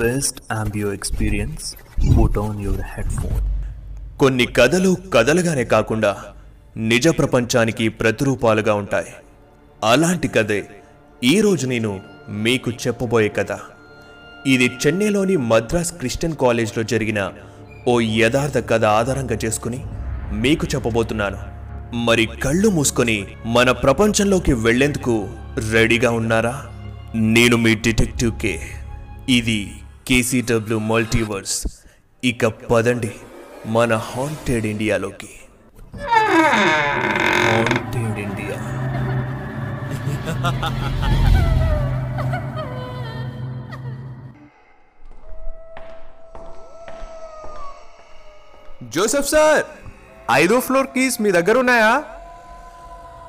Best ఆంబియో experience put on your headphone కొన్ని కథలు కథలుగానే కాకుండా నిజ ప్రపంచానికి ప్రతిరూపాలుగా ఉంటాయి. అలాంటి కథే ఈరోజు నేను మీకు చెప్పబోయే కథ. ఇది చెన్నైలోని మద్రాస్ క్రిస్టియన్ కాలేజ్లో జరిగిన ఓ యథార్థ కథ ఆధారంగా చేసుకుని మీకు చెప్పబోతున్నాను. మరి కళ్ళు మూసుకొని మన ప్రపంచంలోకి వెళ్ళేందుకు రెడీగా ఉన్నారా? నేను మీ డిటెక్టివ్ కే ఇది కేసీడబ్ల్యూ మల్టీవర్స్. ఇక పదండి మన హాంటెడ్ ఇండియాలోకి హాంటెడ్ ఇండియా జోసెఫ్ సార్ ఐదో ఫ్లోర్ కీస్ మీ దగ్గర ఉన్నాయా?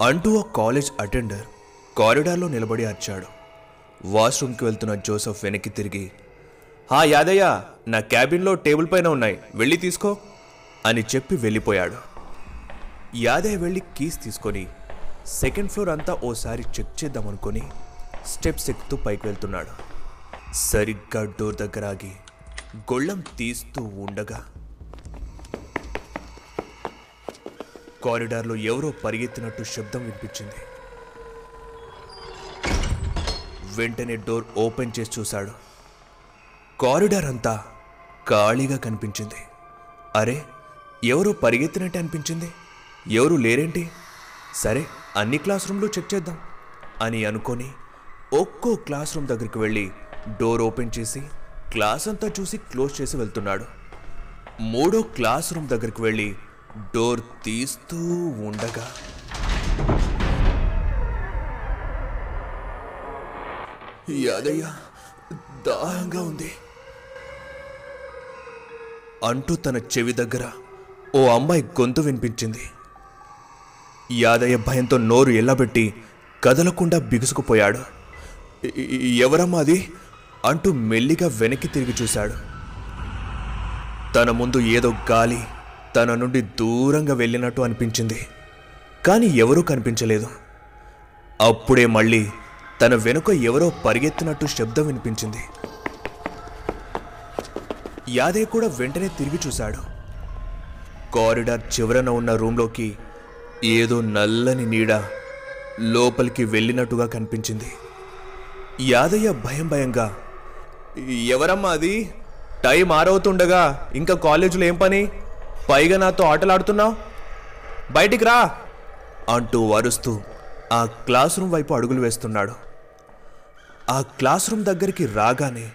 అంటూ ఆ కాలేజ్ అటెండర్ కారిడార్లో నిలబడి అరిచాడు. వాష్రూమ్కి వెళ్తున్న జోసెఫ్ వెనక్కి తిరిగి హా యాదయ్య నా క్యాబిన్లో టేబుల్ పైన ఉన్నాయి. వెళ్ళి తీసుకో. అని చెప్పి వెళ్ళిపోయాడు. యాదయ్య వెళ్ళి కీస్ తీసుకొని సెకండ్ ఫ్లోర్ అంతా ఓసారి చెక్ చేద్దామనుకొని స్టెప్స్ ఎక్కుతూ పైకి వెళ్తున్నాడు. సరిగ్గా డోర్ దగ్గర ఆగి గొళ్ళం తీస్తూ ఉండగా కారిడార్లో ఎవరో పరిగెత్తినట్టు శబ్దం వినిపించింది. వెంటనే డోర్ ఓపెన్ చేసి చూశాడు. కారిడార్ అంతా ఖాళీగా కనిపించింది. అరే ఎవరు పరిగెత్తినట్టు అనిపించింది? ఎవరు లేరేంటి? సరే అన్ని క్లాస్ రూమ్లు చెక్ చేద్దాం అని అనుకొని ఒక్కో క్లాస్ రూమ్ దగ్గరికి వెళ్ళి డోర్ ఓపెన్ చేసి క్లాస్ అంతా చూసి క్లోజ్ చేసి వెళ్తున్నాడు. మూడో క్లాస్ రూమ్ దగ్గరికి వెళ్ళి డోర్ తీస్తూ ఉండగా యాదయ్య దాహంగా ఉంది. అంటూ తన చెవి దగ్గర ఓ అమ్మాయి గొంతు వినిపించింది. యాదయ్య భయంతో నోరు ఎల్లబెట్టి కదలకుండా బిగుసుకుపోయాడు. ఎవరమ్మా అది? అంటూ మెల్లిగా వెనక్కి తిరిగి చూశాడు. తన ముందు ఏదో గాలి తన నుండి దూరంగా వెళ్ళినట్టు అనిపించింది. కానీ ఎవరూ కనిపించలేదు. అప్పుడే మళ్ళీ తన వెనుక ఎవరో పరిగెత్తినట్టు శబ్దం వినిపించింది. యాదయ్య కూడా వెంటనే తిరిగి చూశాడు. కారిడార్ చివరన ఉన్న రూంలోకి ఏదో నల్లని నీడ లోపలికి వెళ్ళినట్టుగా కనిపించింది. యాదయ్య భయం భయంగా ఎవరమ్మా అది? టైం ఆరవుతుండగా ఇంకా కాలేజీలో ఏం పని? పైగా నాతో ఆటలాడుతున్నావు? బయటికి రా! అంటూ అరుస్తూ ఆ క్లాస్ రూమ్ వైపు అడుగులు వేస్తున్నాడు. ఆ క్లాస్ రూమ్ దగ్గరికి రాగానే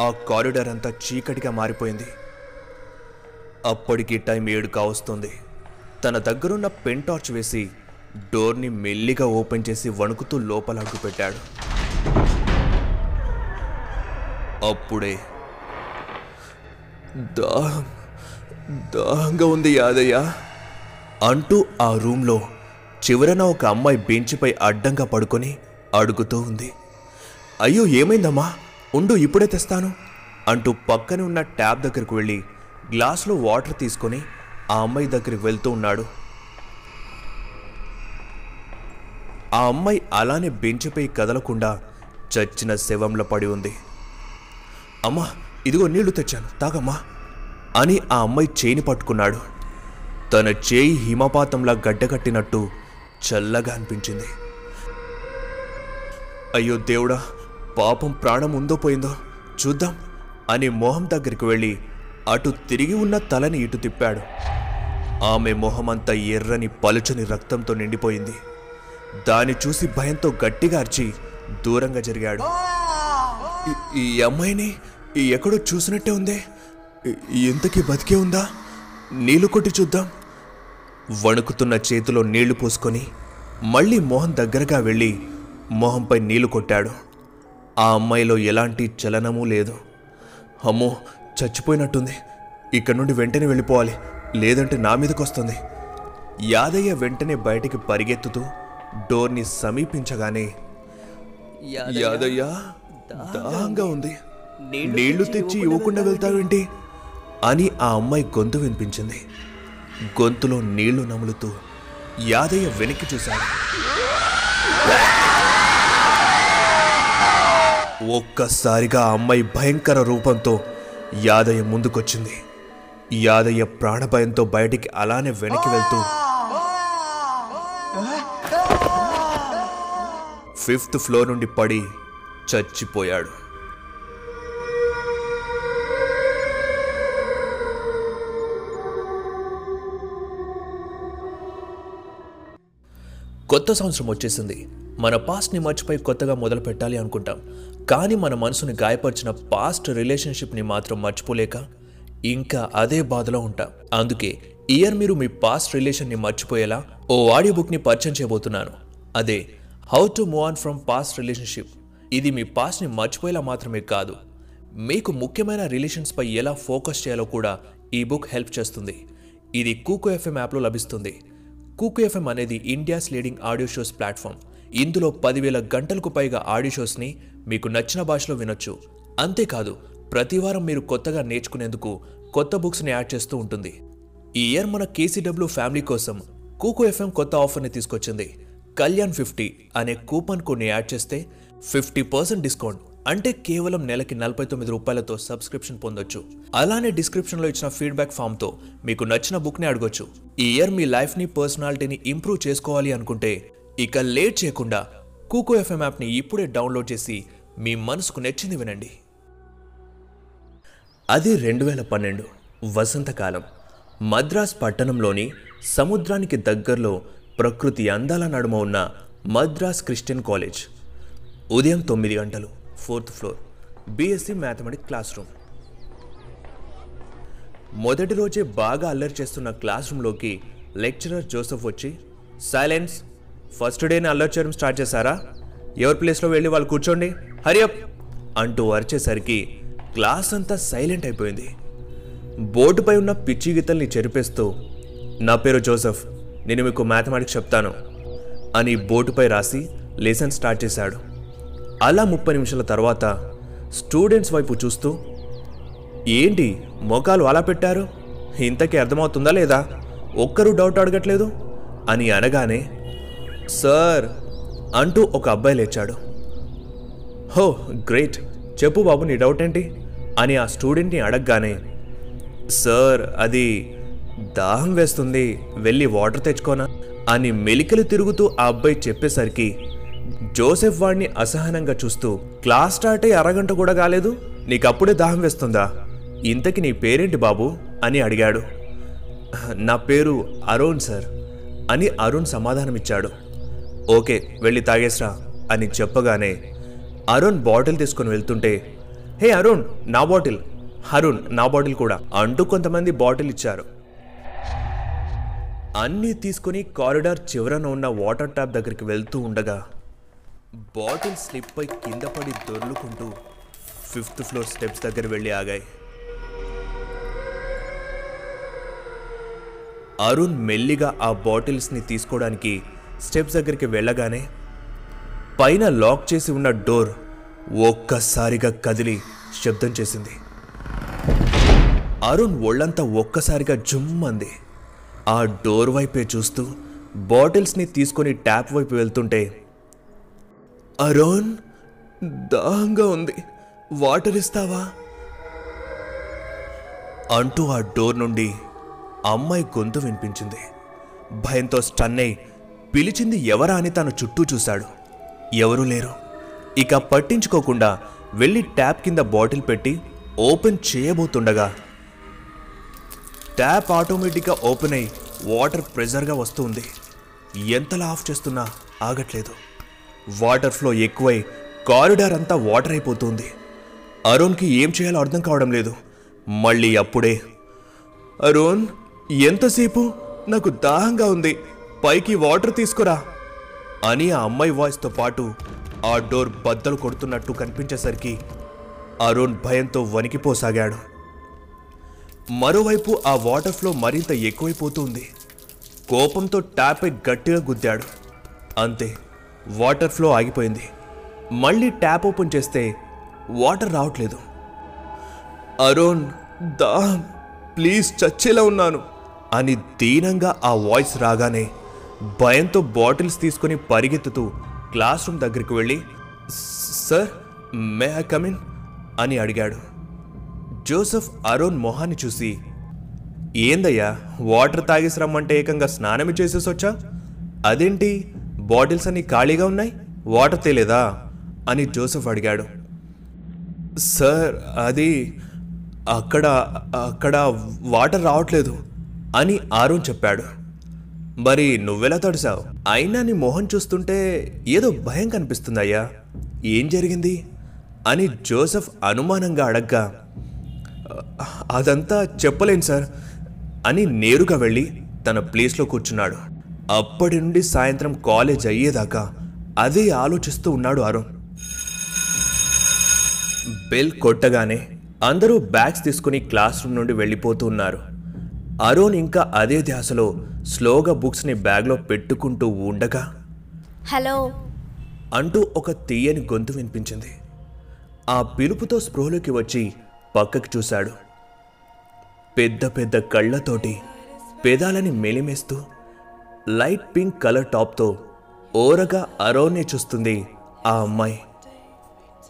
ఆ కారిడార్ అంతా చీకటిగా మారిపోయింది. అప్పటికి టైం ఏడు కావస్తుంది తన దగ్గరున్న పెన్ టార్చ్ వేసి డోర్ని మెల్లిగా ఓపెన్ చేసి వణుకుతూ లోపల అడ్డుపెట్టాడు అప్పుడే దాహం దాహంగా ఉంది యాదయ్య అంటూ ఆ రూమ్లో చివరన ఒక అమ్మాయి బెంచ్పై అడ్డంగా పడుకొని అడుగుతూ ఉంది. అయ్యో ఏమైందమ్మా? ఉండు ఇప్పుడే తెస్తాను అంటూ పక్కనే ఉన్న ట్యాబ్ దగ్గరకు వెళ్ళి గ్లాస్లో వాటర్ తీసుకొని ఆ అమ్మాయి దగ్గరికి వెళ్తూ ఉన్నాడు. ఆ అమ్మాయి అలానే బెంచిపై కదలకుండా చచ్చిన శవంలో పడి ఉంది. అమ్మా ఇదిగో నీళ్ళు తెచ్చాను తాగమ్మా అని ఆ అమ్మాయి చేయిని పట్టుకున్నాడు. తన చేయి హిమపాతంలా గడ్డకట్టినట్టు చల్లగా అనిపించింది. అయ్యో దేవుడా పాపం ప్రాణం ఉందో పోయిందో చూద్దాం అని మొహం దగ్గరికి వెళ్ళి అటు తిరిగి ఉన్న తలని ఇటు తిప్పాడు. ఆమె మొహమంతా ఎర్రని పలుచని రక్తంతో నిండిపోయింది. దాన్ని చూసి భయంతో గట్టిగా అరిచి దూరంగా జరిగాడు. ఈ- అమ్మాయిని ఈ ఎక్కడో చూసినట్టే ఉందే. ఇంతకీ బతికే ఉందా? నీళ్ళు కొట్టి చూద్దాం. వణుకుతున్న చేతిలో నీళ్ళు పోసుకొని మళ్ళీ మోహన్ దగ్గరగా వెళ్ళి మొహంపై నీళ్ళు కొట్టాడు. ఆ అమ్మాయిలో ఎలాంటి చలనమూ లేదు. అమ్మో చచ్చిపోయినట్టుంది. ఇక్కడ నుండి వెంటనే వెళ్ళిపోవాలి. లేదంటే నా మీదకి వస్తుంది యాదయ్య వెంటనే బయటికి పరిగెత్తుతూ డోర్ని సమీపించగానే యాదయ్య దాహంగా ఉంది. నీళ్ళు తెచ్చి ఇవ్వకుండా వెళ్తావేంటి? అని ఆ అమ్మాయి గొంతు వినిపించింది. గొంతులో నీళ్ళు నములుతూ యాదయ్య వెనక్కి చూశాడు. ఒక్కసారిగా అమ్మాయి భయంకర రూపంతో యాదయ్య ముందుకొచ్చింది. యాదయ్య ప్రాణభయంతో బయటికి అలానే వెనక్కి వెళ్తూ ఫిఫ్త్ ఫ్లోర్ నుండి పడి చచ్చిపోయాడు. కొత్త సంవత్సరం వచ్చేసింది. మన పాస్ట్ని మర్చిపోయి కొత్తగా మొదలు పెట్టాలి అనుకుంటాం. కానీ మన మనసుని గాయపరిచిన పాస్ట్ రిలేషన్షిప్ని మాత్రం మర్చిపోలేక ఇంకా అదే బాధలో ఉంటాం. అందుకే ఇయర్ మీరు మీ పాస్ట్ రిలేషన్ని మర్చిపోయేలా ఓ ఆడియో బుక్ని పరిచయం చేయబోతున్నాను. అదే how to move on from past relationship ఇది మీ పాస్ట్ని మర్చిపోయేలా మాత్రమే కాదు. మీకు ముఖ్యమైన రిలేషన్స్పై ఎలా ఫోకస్ చేయాలో కూడా ఈ బుక్ హెల్ప్ చేస్తుంది. ఇది కూకో ఎఫ్ఎం యాప్లో లభిస్తుంది. కూకు ఎఫ్ఎం అనేది India's leading audio shows platform. ఇందులో పదివేల గంటలకు పైగా ఆడియో షోస్ని మీకు నచ్చిన భాషలో వినొచ్చు. అంతేకాదు ప్రతివారం మీరు కొత్తగా నేర్చుకునేందుకు కొత్త బుక్స్ని యాడ్ చేస్తూ ఉంటుంది. ఈ ఇయర్ మన కేసీడబ్ల్యూ ఫ్యామిలీ కోసం కూకు ఎఫ్ఎం కొత్త ఆఫర్ని తీసుకొచ్చింది. కళ్యాణ్ ఫిఫ్టీ అనే కూపన్ కొన్ని యాడ్ చేస్తే ఫిఫ్టీ పర్సెంట్ డిస్కౌంట్. అంటే కేవలం నెలకి నలభై తొమ్మిది రూపాయలతో సబ్స్క్రిప్షన్ పొందొచ్చు. అలానే డిస్క్రిప్షన్లో ఇచ్చిన ఫీడ్బ్యాక్ ఫామ్తో మీకు నచ్చిన బుక్ని అడగొచ్చు. ఈ ఇయర్ మీ లైఫ్ని పర్సనాలిటీని ఇంప్రూవ్ చేసుకోవాలి అనుకుంటే ఇక లేట్ చేయకుండా కూకో ఎఫ్ఎం యాప్ని ఇప్పుడే డౌన్లోడ్ చేసి మీ మనసుకు నచ్చింది వినండి. అది రెండు వేల పన్నెండు వసంతకాలం. మద్రాస్ పట్టణంలోని సముద్రానికి దగ్గరలో ప్రకృతి అందాల నడుమ ఉన్న మద్రాస్ క్రిస్టియన్ కాలేజ్. ఉదయం తొమ్మిది గంటలు. Fourth floor BSc mathematic class room మొదటి రోజే బాగా అల్లరి చేస్తున్న క్లాస్ రూమ్లోకి లెక్చరర్ జోసెఫ్ వచ్చి సైలెన్స్ ఫస్ట్ డేని అల్లరి చేయడం స్టార్ట్ చేశారా? ఎవరి ప్లేస్లో వెళ్ళి వాళ్ళు కూర్చోండి హరియప్ అంటూ అరిచేసరికి క్లాస్ అంతా సైలెంట్ అయిపోయింది. బోర్డుపై ఉన్న పిచ్చి గీతల్ని చెరిపేస్తూ నా పేరు జోసఫ్ నేను మీకు మ్యాథమెటిక్స్ చెప్తాను అని బోర్డుపై రాసి లెసన్ స్టార్ట్ చేశాడు. అలా ముప్పై నిమిషాల తర్వాత స్టూడెంట్స్ వైపు చూస్తూ ఏంటి మొఖాలు అలా పెట్టారు? ఇంతకీ అర్థమవుతుందా లేదా? ఒక్కరూ డౌట్ అడగట్లేదు? అని అనగానే సార్ అంటూ ఒక అబ్బాయి లేచాడు. హో గ్రేట్! చెప్పు బాబు నీ డౌట్ ఏంటి? అని ఆ స్టూడెంట్ని అడగగానే సార్ అది దాహం వేస్తుంది వెళ్ళి వాటర్ తెచ్చుకోనా? అని మెలికలు తిరుగుతూ ఆ అబ్బాయి చెప్పేసరికి జోసెఫ్ వాడిని అసహనంగా చూస్తూ క్లాస్ స్టార్ట్ అయ్యి అరగంట కూడా కాలేదు? నీకు అప్పుడే దాహం వేస్తుందా? ఇంతకి నీ పేరేంటి బాబు? అని అడిగాడు. నా పేరు అరుణ్ సార్ అని అరుణ్ సమాధానమిచ్చాడు. ఓకే వెళ్ళి తాగేస్రా అని చెప్పగానే అరుణ్ బాటిల్ తీసుకొని వెళ్తుంటే హే అరుణ్ నా బాటిల్. అరుణ్ నా బాటిల్ కూడా అంటూ కొంతమంది బాటిల్ ఇచ్చారు. అన్నీ తీసుకుని కారిడార్ చివరన ఉన్న వాటర్ ట్యాప్ దగ్గరికి వెళ్తూ ఉండగా బాటిల్ స్లిప్ పై కింద పడి దొర్లుకుంటూ ఫిఫ్త్ ఫ్లోర్ స్టెప్స్ దగ్గర వెళ్ళి ఆగాయి. అరుణ్ మెల్లిగా ఆ బాటిల్స్ని తీసుకోవడానికి స్టెప్స్ దగ్గరికి వెళ్ళగానే పైన లాక్ చేసి ఉన్న డోర్ ఒక్కసారిగా కదిలి శబ్దం చేసింది. అరుణ్ ఒళ్ళంతా ఒక్కసారిగా జుమ్మంది ఆ డోర్ వైపే చూస్తూ బాటిల్స్ని తీసుకొని ట్యాప్ వైపు వెళ్తుంటే అరోన్ దాహంగా ఉంది. వాటర్ ఇస్తావా? అంటూ ఆ డోర్ నుండి అమ్మాయి గొంతు వినిపించింది. భయంతో స్టన్ అయి పిలిచింది ఎవరా అని తన చుట్టూ చూశాడు. ఎవరూ లేరు. ఇక పట్టించుకోకుండా వెళ్ళి ట్యాప్ కింద బాటిల్ పెట్టి ఓపెన్ చేయబోతుండగా ట్యాప్ ఆటోమేటిక్గా ఓపెన్ అయి వాటర్ ప్రెజర్గా వస్తుంది ఎంతలా ఆఫ్ చేస్తున్నా ఆగట్లేదు. వాటర్ ఫ్లో ఎక్కువై కారిడార్ అంతా వాటర్ అయిపోతుంది. అరుణ్కి ఏం చేయాలో అర్థం కావడం లేదు. మళ్ళీ అప్పుడే అరుణ్ ఎంతసేపు? నాకు దాహంగా ఉంది. పైకి వాటర్ తీసుకురా. అని ఆ అమ్మాయి వాయిస్తో పాటు ఆ డోర్ బద్దలు కొడుతున్నట్టు కనిపించేసరికి అరుణ్ భయంతో వణికిపోసాగాడు. మరోవైపు ఆ వాటర్ ఫ్లో మరింత ఎక్కువైపోతుంది. కోపంతో ట్యాపై గట్టిగా గుద్దాడు. అంతే. వాటర్ ఫ్లో ఆగిపోయింది. మళ్ళీ ట్యాప్ ఓపెన్ చేస్తే వాటర్ రావట్లేదు. అరుణ్ దా ప్లీజ్ చచ్చేలా ఉన్నాను. అని దీనంగా ఆ వాయిస్ రాగానే భయంతో బాటిల్స్ తీసుకుని పరిగెత్తుతూ క్లాస్ రూమ్ దగ్గరికి వెళ్ళి సార్ మే ఐ కమిన్ అని అడిగాడు. జోసెఫ్ అరుణ్ మొహాన్ని చూసి ఏందయ్యా వాటర్ తాగేసి రమ్మంటే ఏకంగా స్నానమే చేసేసొచ్చా? అదేంటి బాటిల్స్ అన్ని ఖాళీగా ఉన్నాయి? వాటర్ తేలేదా? అని జోసెఫ్ అడిగాడు. సార్ అది అక్కడ అక్కడ వాటర్ రావట్లేదు అని ఆరోన్ చెప్పాడు. మరి నువ్వెలా తడిసావు? అయినా నీ మొహం చూస్తుంటే ఏదో భయం కనిపిస్తుందయ్యా. ఏం జరిగింది? అని జోసెఫ్ అనుమానంగా అడగ్గా అదంతా చెప్పలేను సార్ అని నేరుగా వెళ్ళి తన ప్లేస్లో కూర్చున్నాడు. అప్పటి నుండి సాయంత్రం కాలేజ్ అయ్యేదాకా అదే ఆలోచిస్తూ ఉన్నాడు అరుణ్. బెల్ కొట్టగానే అందరూ బ్యాగ్స్ తీసుకుని క్లాస్ రూమ్ నుండి వెళ్ళిపోతూ ఉన్నారు. అరుణ్ ఇంకా అదే ధ్యాసలో స్లోగా బుక్స్ని బ్యాగ్లో పెట్టుకుంటూ ఉండగా హలో. అంటూ ఒక తీయని గొంతు వినిపించింది. ఆ పిలుపుతో స్పృహలోకి వచ్చి పక్కకి చూశాడు. పెద్ద పెద్ద కళ్ళతోటి పెదాలని మెలిమేస్తూ లైట్ పింక్ కలర్ టాప్తో ఓరగా అరోన్నే చూస్తుంది ఆ అమ్మాయి.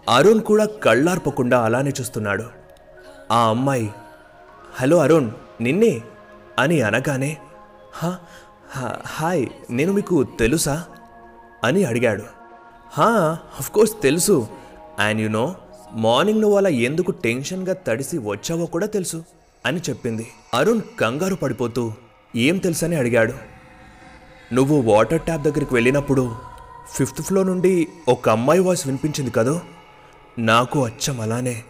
అరుణ్ కూడా కళ్ళార్పకుండా అలానే చూస్తున్నాడు. ఆ అమ్మాయి హలో అరుణ్ నిన్నే? అని అనగానే "హా, హా, హాయ్ నేను మీకు తెలుసా? అని అడిగాడు. హా కోర్స్ తెలుసు. అండ్ యు నో మార్నింగ్ నువ్వు అలా ఎందుకు టెన్షన్గా తడిసి వచ్చావో కూడా తెలుసు అని చెప్పింది. అరుణ్ కంగారు పడిపోతూ ఏం తెలుసని అడిగాడు. నువ్వు వాటర్ ట్యాప్ దగ్గరికి వెళ్ళినప్పుడు ఫిఫ్త్ ఫ్లోర్ నుండి ఒక అమ్మాయి వాయిస్ వినిపించింది కదూ? నాకు అచ్చం అలానే.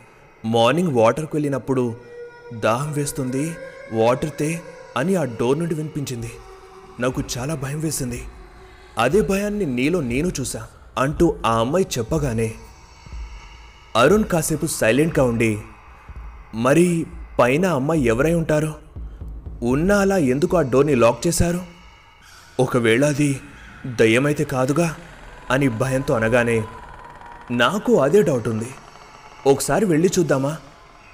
మార్నింగ్ వాటర్కి వెళ్ళినప్పుడు దాహం వేస్తుంది వాటర్ తే అని ఆ డోర్ నుండి వినిపించింది. నాకు చాలా భయం వేసింది. అదే భయాన్ని నీలో నేను చూసా అంటూ ఆ అమ్మాయి చెప్పగానే అరుణ్ కాసేపు సైలెంట్గా ఉండి మరి పైన అమ్మాయి ఎవరై ఉంటారు? ఉన్నా అలా ఎందుకు ఆ డోర్ని లాక్ చేశారు? ఒకవేళ అది దయ్యమైతే కాదుగా అని భయంతో అనగానే నాకు అదే డౌట్ ఉంది. ఒకసారి వెళ్ళి చూద్దామా?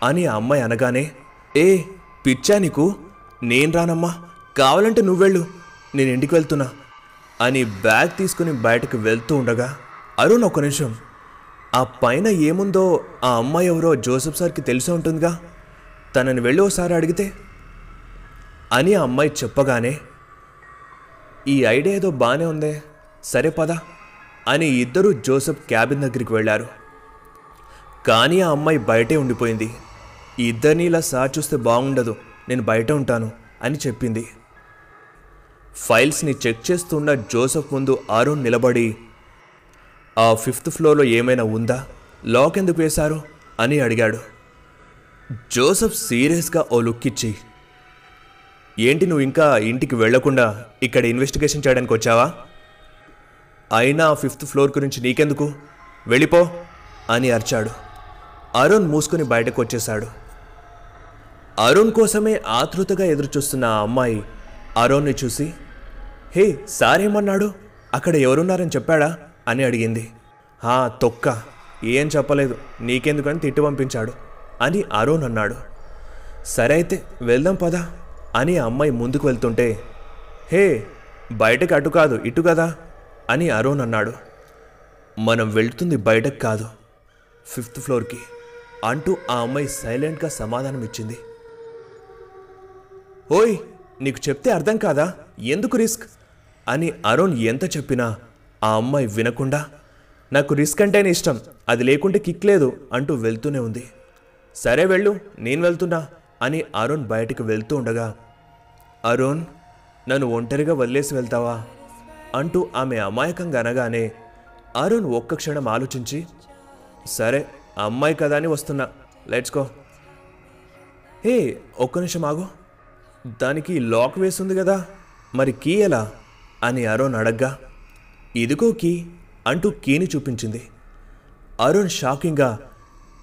అని ఆ అమ్మాయి అనగానే ఏ పిచ్చా నీకు? నేను రానమ్మా. కావాలంటే నువ్వెళ్ళు నేను ఇంటికి వెళ్తున్నా. అని బ్యాగ్ తీసుకుని బయటకు వెళ్తూ ఉండగా అరుణ్ ఒక నిమిషం. ఆ పైన ఏముందో ఆ అమ్మాయి ఎవరో జోసెఫ్ సార్కి తెలిసే ఉంటుందిగా. తనని వెళ్ళి ఒకసారి అడిగితే. అని ఆ అమ్మాయి చెప్పగానే ఈ ఐడియా ఏదో బాగానే ఉందే. సరే పద. అని ఇద్దరూ జోసెఫ్ క్యాబిన్ దగ్గరికి వెళ్ళారు. కానీ ఆ అమ్మాయి బయటే ఉండిపోయింది. ఇద్దరిని ఇలా సార్ చూస్తే బాగుండదు. నేను బయట ఉంటాను అని చెప్పింది. ఫైల్స్ని చెక్ చేస్తున్న జోసెఫ్ ముందు అరుణ్ నిలబడి ఆ ఫిఫ్త్ ఫ్లోర్లో ఏమైనా ఉందా? లాక్ ఎందుకు వేశారు? అని అడిగాడు. జోసెఫ్ సీరియస్గా ఓ లుక్ ఇచ్చి ఏంటి నువ్వు ఇంకా ఇంటికి వెళ్ళకుండా ఇక్కడ ఇన్వెస్టిగేషన్ చేయడానికి వచ్చావా? అయినా ఫిఫ్త్ ఫ్లోర్ గురించి నీకెందుకు? వెళ్ళిపో అని అరిచాడు. అరుణ్ మూసుకుని బయటకు వచ్చేశాడు. అరుణ్ కోసమే ఆతృతగా ఎదురుచూస్తున్న ఆ అమ్మాయి అరుణ్ని చూసి హే సారేమన్నాడు? అక్కడ ఎవరున్నారని చెప్పాడా? అని అడిగింది. హా తొక్క. ఏం చెప్పలేదు. నీకెందుకని తిట్టి పంపించాడు అని అరుణ్ అన్నాడు. సరే అయితే వెళ్దాం పదా. అని ఆ అమ్మాయి ముందుకు వెళ్తుంటే హే బయటకు అటు కాదు ఇటు కదా అని అరుణ్ అన్నాడు. మనం వెళ్తుంది బయటకు కాదు ఫిఫ్త్ ఫ్లోర్కి అంటూ ఆ అమ్మాయి సైలెంట్గా సమాధానం ఇచ్చింది. ఓయ్ నీకు చెప్తే అర్థం కాదా? ఎందుకు రిస్క్? అని అరుణ్ ఎంత చెప్పినా ఆ అమ్మాయి వినకుండా నాకు రిస్క్ అంటేనే ఇష్టం అది లేకుంటే కిక్ లేదు అంటూ వెళ్తూనే ఉంది. సరే వెళ్ళు నేను వెళ్తున్నా అని అరుణ్ బయటకు వెళ్తూ ఉండగా అరుణ్ నన్ను ఒంటరిగా వదిలేసి వెళ్తావా? అంటూ ఆమె అమాయకంగా అనగానే అరుణ్ ఒక్క క్షణం ఆలోచించి సరే అమ్మాయి కదా అని వస్తున్నా. లెట్స్కో ఏ హే ఒక్క నిమిషం ఆగు. దానికి లాక్ వేసింది కదా. మరి కీ ఎలా? అని అరుణ్ అడగ్గా. ఇదిగో కీ అంటూ కీని చూపించింది. అరుణ్ షాకింగ్గా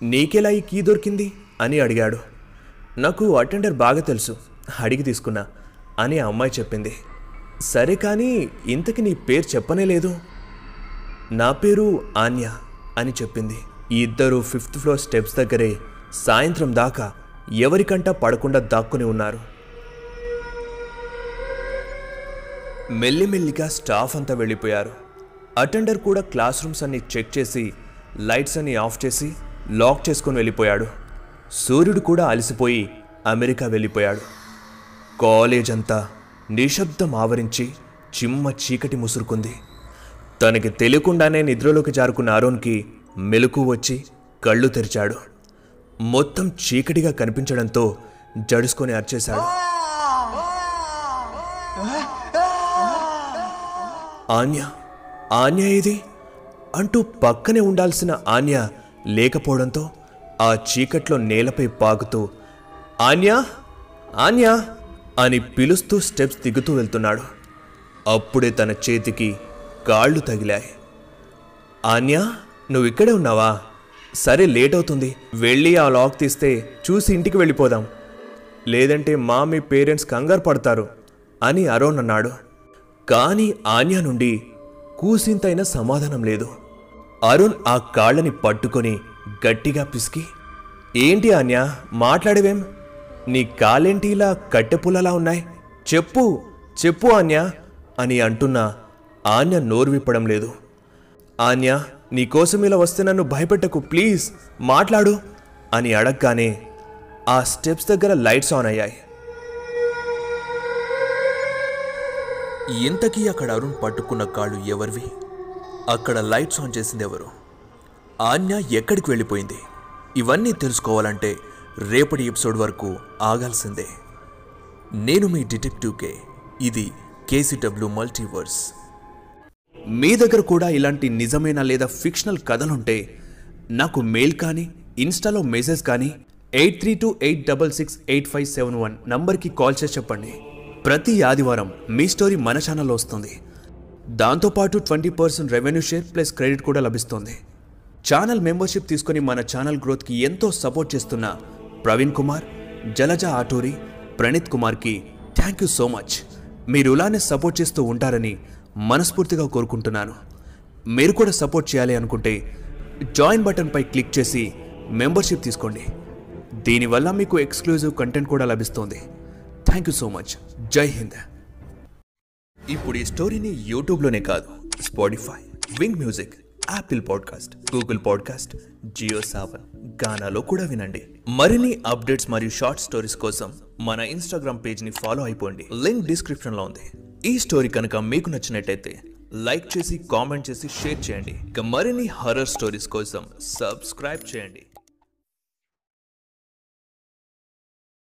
నీకెలా ఈ కీ దొరికింది? అని అడిగాడు. నాకు అటెండర్ బాగా తెలుసు అడిగి తీసుకున్నా. అని ఆ అమ్మాయి చెప్పింది. సరే కానీ ఇంతకి నీ పేరు చెప్పనే లేదు. నా పేరు ఆన్య అని చెప్పింది. ఇద్దరు ఫిఫ్త్ ఫ్లోర్ స్టెప్స్ దగ్గరే సాయంత్రం దాకా ఎవరికంటా పడకుండా దాక్కుని ఉన్నారు. మెల్లిమెల్లిగా స్టాఫ్ అంతా వెళ్ళిపోయారు. అటెండర్ కూడా క్లాస్ రూమ్స్ అన్ని చెక్ చేసి లైట్స్ అన్ని ఆఫ్ చేసి లాక్ చేసుకొని వెళ్ళిపోయాడు. సూర్యుడు కూడా అలసిపోయి అమెరికా వెళ్ళిపోయాడు. కాలేజ్ అంతా నిశ్శబ్దం ఆవరించి చిమ్మ చీకటి ముసురుకుంది. తనకి తెలియకుండానే నిద్రలోకి జారుకున్న అరుణ్కి మెలకు వచ్చి కళ్ళు తెరిచాడు. మొత్తం చీకటిగా కనిపించడంతో జడుసుకొని అరిచేశాడు. ఆన్య ఆన్య ఇది అంటూ పక్కనే ఉండాల్సిన ఆన్య లేకపోవడంతో ఆ చీకట్లో నేలపై పాకుతూ ఆన్య ఆన్య అని పిలుస్తూ స్టెప్స్ దిగుతూ వెళ్తున్నాడు. అప్పుడే తన చేతికి కాళ్ళు తగిలాయి. ఆన్య నువ్వు ఇక్కడే ఉన్నావా? సరే లేట్ అవుతుంది వెళ్ళి ఆ లాక్ తీస్తే చూసి ఇంటికి వెళ్ళిపోదాం. లేదంటే మా మీ పేరెంట్స్ కంగారు పడతారు అని అరోన్ అన్నాడు. కానీ ఆన్య నుండి కూసింతైన సమాధానం లేదు. అరుణ్ ఆ కాళ్ళని పట్టుకొని గట్టిగా పిసికి ఏంటి ఆన్య మాట్లాడేవేం? నీ కాలేంటి ఇలా కట్టెపుల్లలా ఉన్నాయి? చెప్పు చెప్పు ఆన్య అని అంటున్నా ఆన్య నోరు విప్పడం లేదు. ఆన్య నీకోసం ఇలా వస్తే నన్ను భయపెట్టకు ప్లీజ్ మాట్లాడు అని అడగగానే ఆ స్టెప్స్ దగ్గర లైట్స్ ఆన్ అయ్యాయి. ఇంతకీ అక్కడ అరుణ్ పట్టుకున్న కాళ్ళు ఎవరివి? అక్కడ లైట్స్ ఆన్ చేసింది ఎవరు ఆన్య ఎక్కడికి వెళ్ళిపోయింది? ఇవన్నీ తెలుసుకోవాలంటే రేపటి ఎపిసోడ్ వరకు ఆగాల్సిందే. నేను మీ డిటెక్టివ్ కే ఇది కేసీడబ్ల్యూ మల్టీవర్స్. మీ దగ్గర కూడా ఇలాంటి నిజమైన లేదా ఫిక్షనల్ కథలుంటే నాకు మెయిల్ కానీ ఇన్స్టాలో మెసేజ్ కానీ eight three two eight double six eight five seven one నంబర్కి కాల్ చేసి చెప్పండి. ప్రతి ఆదివారం మీ స్టోరీ మన ఛానల్లో వస్తుంది. దాంతోపాటు twenty percent revenue share plus credit కూడా లభిస్తుంది. ఛానల్ మెంబర్షిప్ తీసుకొని మన ఛానల్ గ్రోత్కి ఎంతో సపోర్ట్ చేస్తున్న ప్రవీణ్ కుమార్ జలజ ఆటూరి ప్రణీత్ కుమార్కి థ్యాంక్ యూ సో మచ్ మీరు ఇలానే సపోర్ట్ చేస్తూ ఉంటారని మనస్ఫూర్తిగా కోరుకుంటున్నాను. మీరు కూడా సపోర్ట్ చేయాలి అనుకుంటే జాయిన్ బటన్పై క్లిక్ చేసి మెంబర్షిప్ తీసుకోండి. దీనివల్ల మీకు ఎక్స్క్లూజివ్ కంటెంట్ కూడా లభిస్తుంది. థ్యాంక్ యూ సో మచ్ జై హింద్. ఇప్పుడు ఈ స్టోరీని యూట్యూబ్లోనే కాదు Spotify Wynk music Apple podcast Google podcast Jio Saavn గానాలో కూడా వినండి. మరిన్ని అప్డేట్స్ మరియు షార్ట్ స్టోరీస్ కోసం మన ఇన్స్టాగ్రామ్ పేజ్ని ఫాలో అయిపోండి. లింక్ డిస్క్రిప్షన్లో ఉంది. ఈ స్టోరీ కనుక మీకు నచ్చినట్టయితే లైక్ చేసి కామెంట్ చేసి షేర్ చేయండి. ఇక మరిన్ని హర్రర్ స్టోరీస్ కోసం సబ్స్క్రైబ్ చేయండి.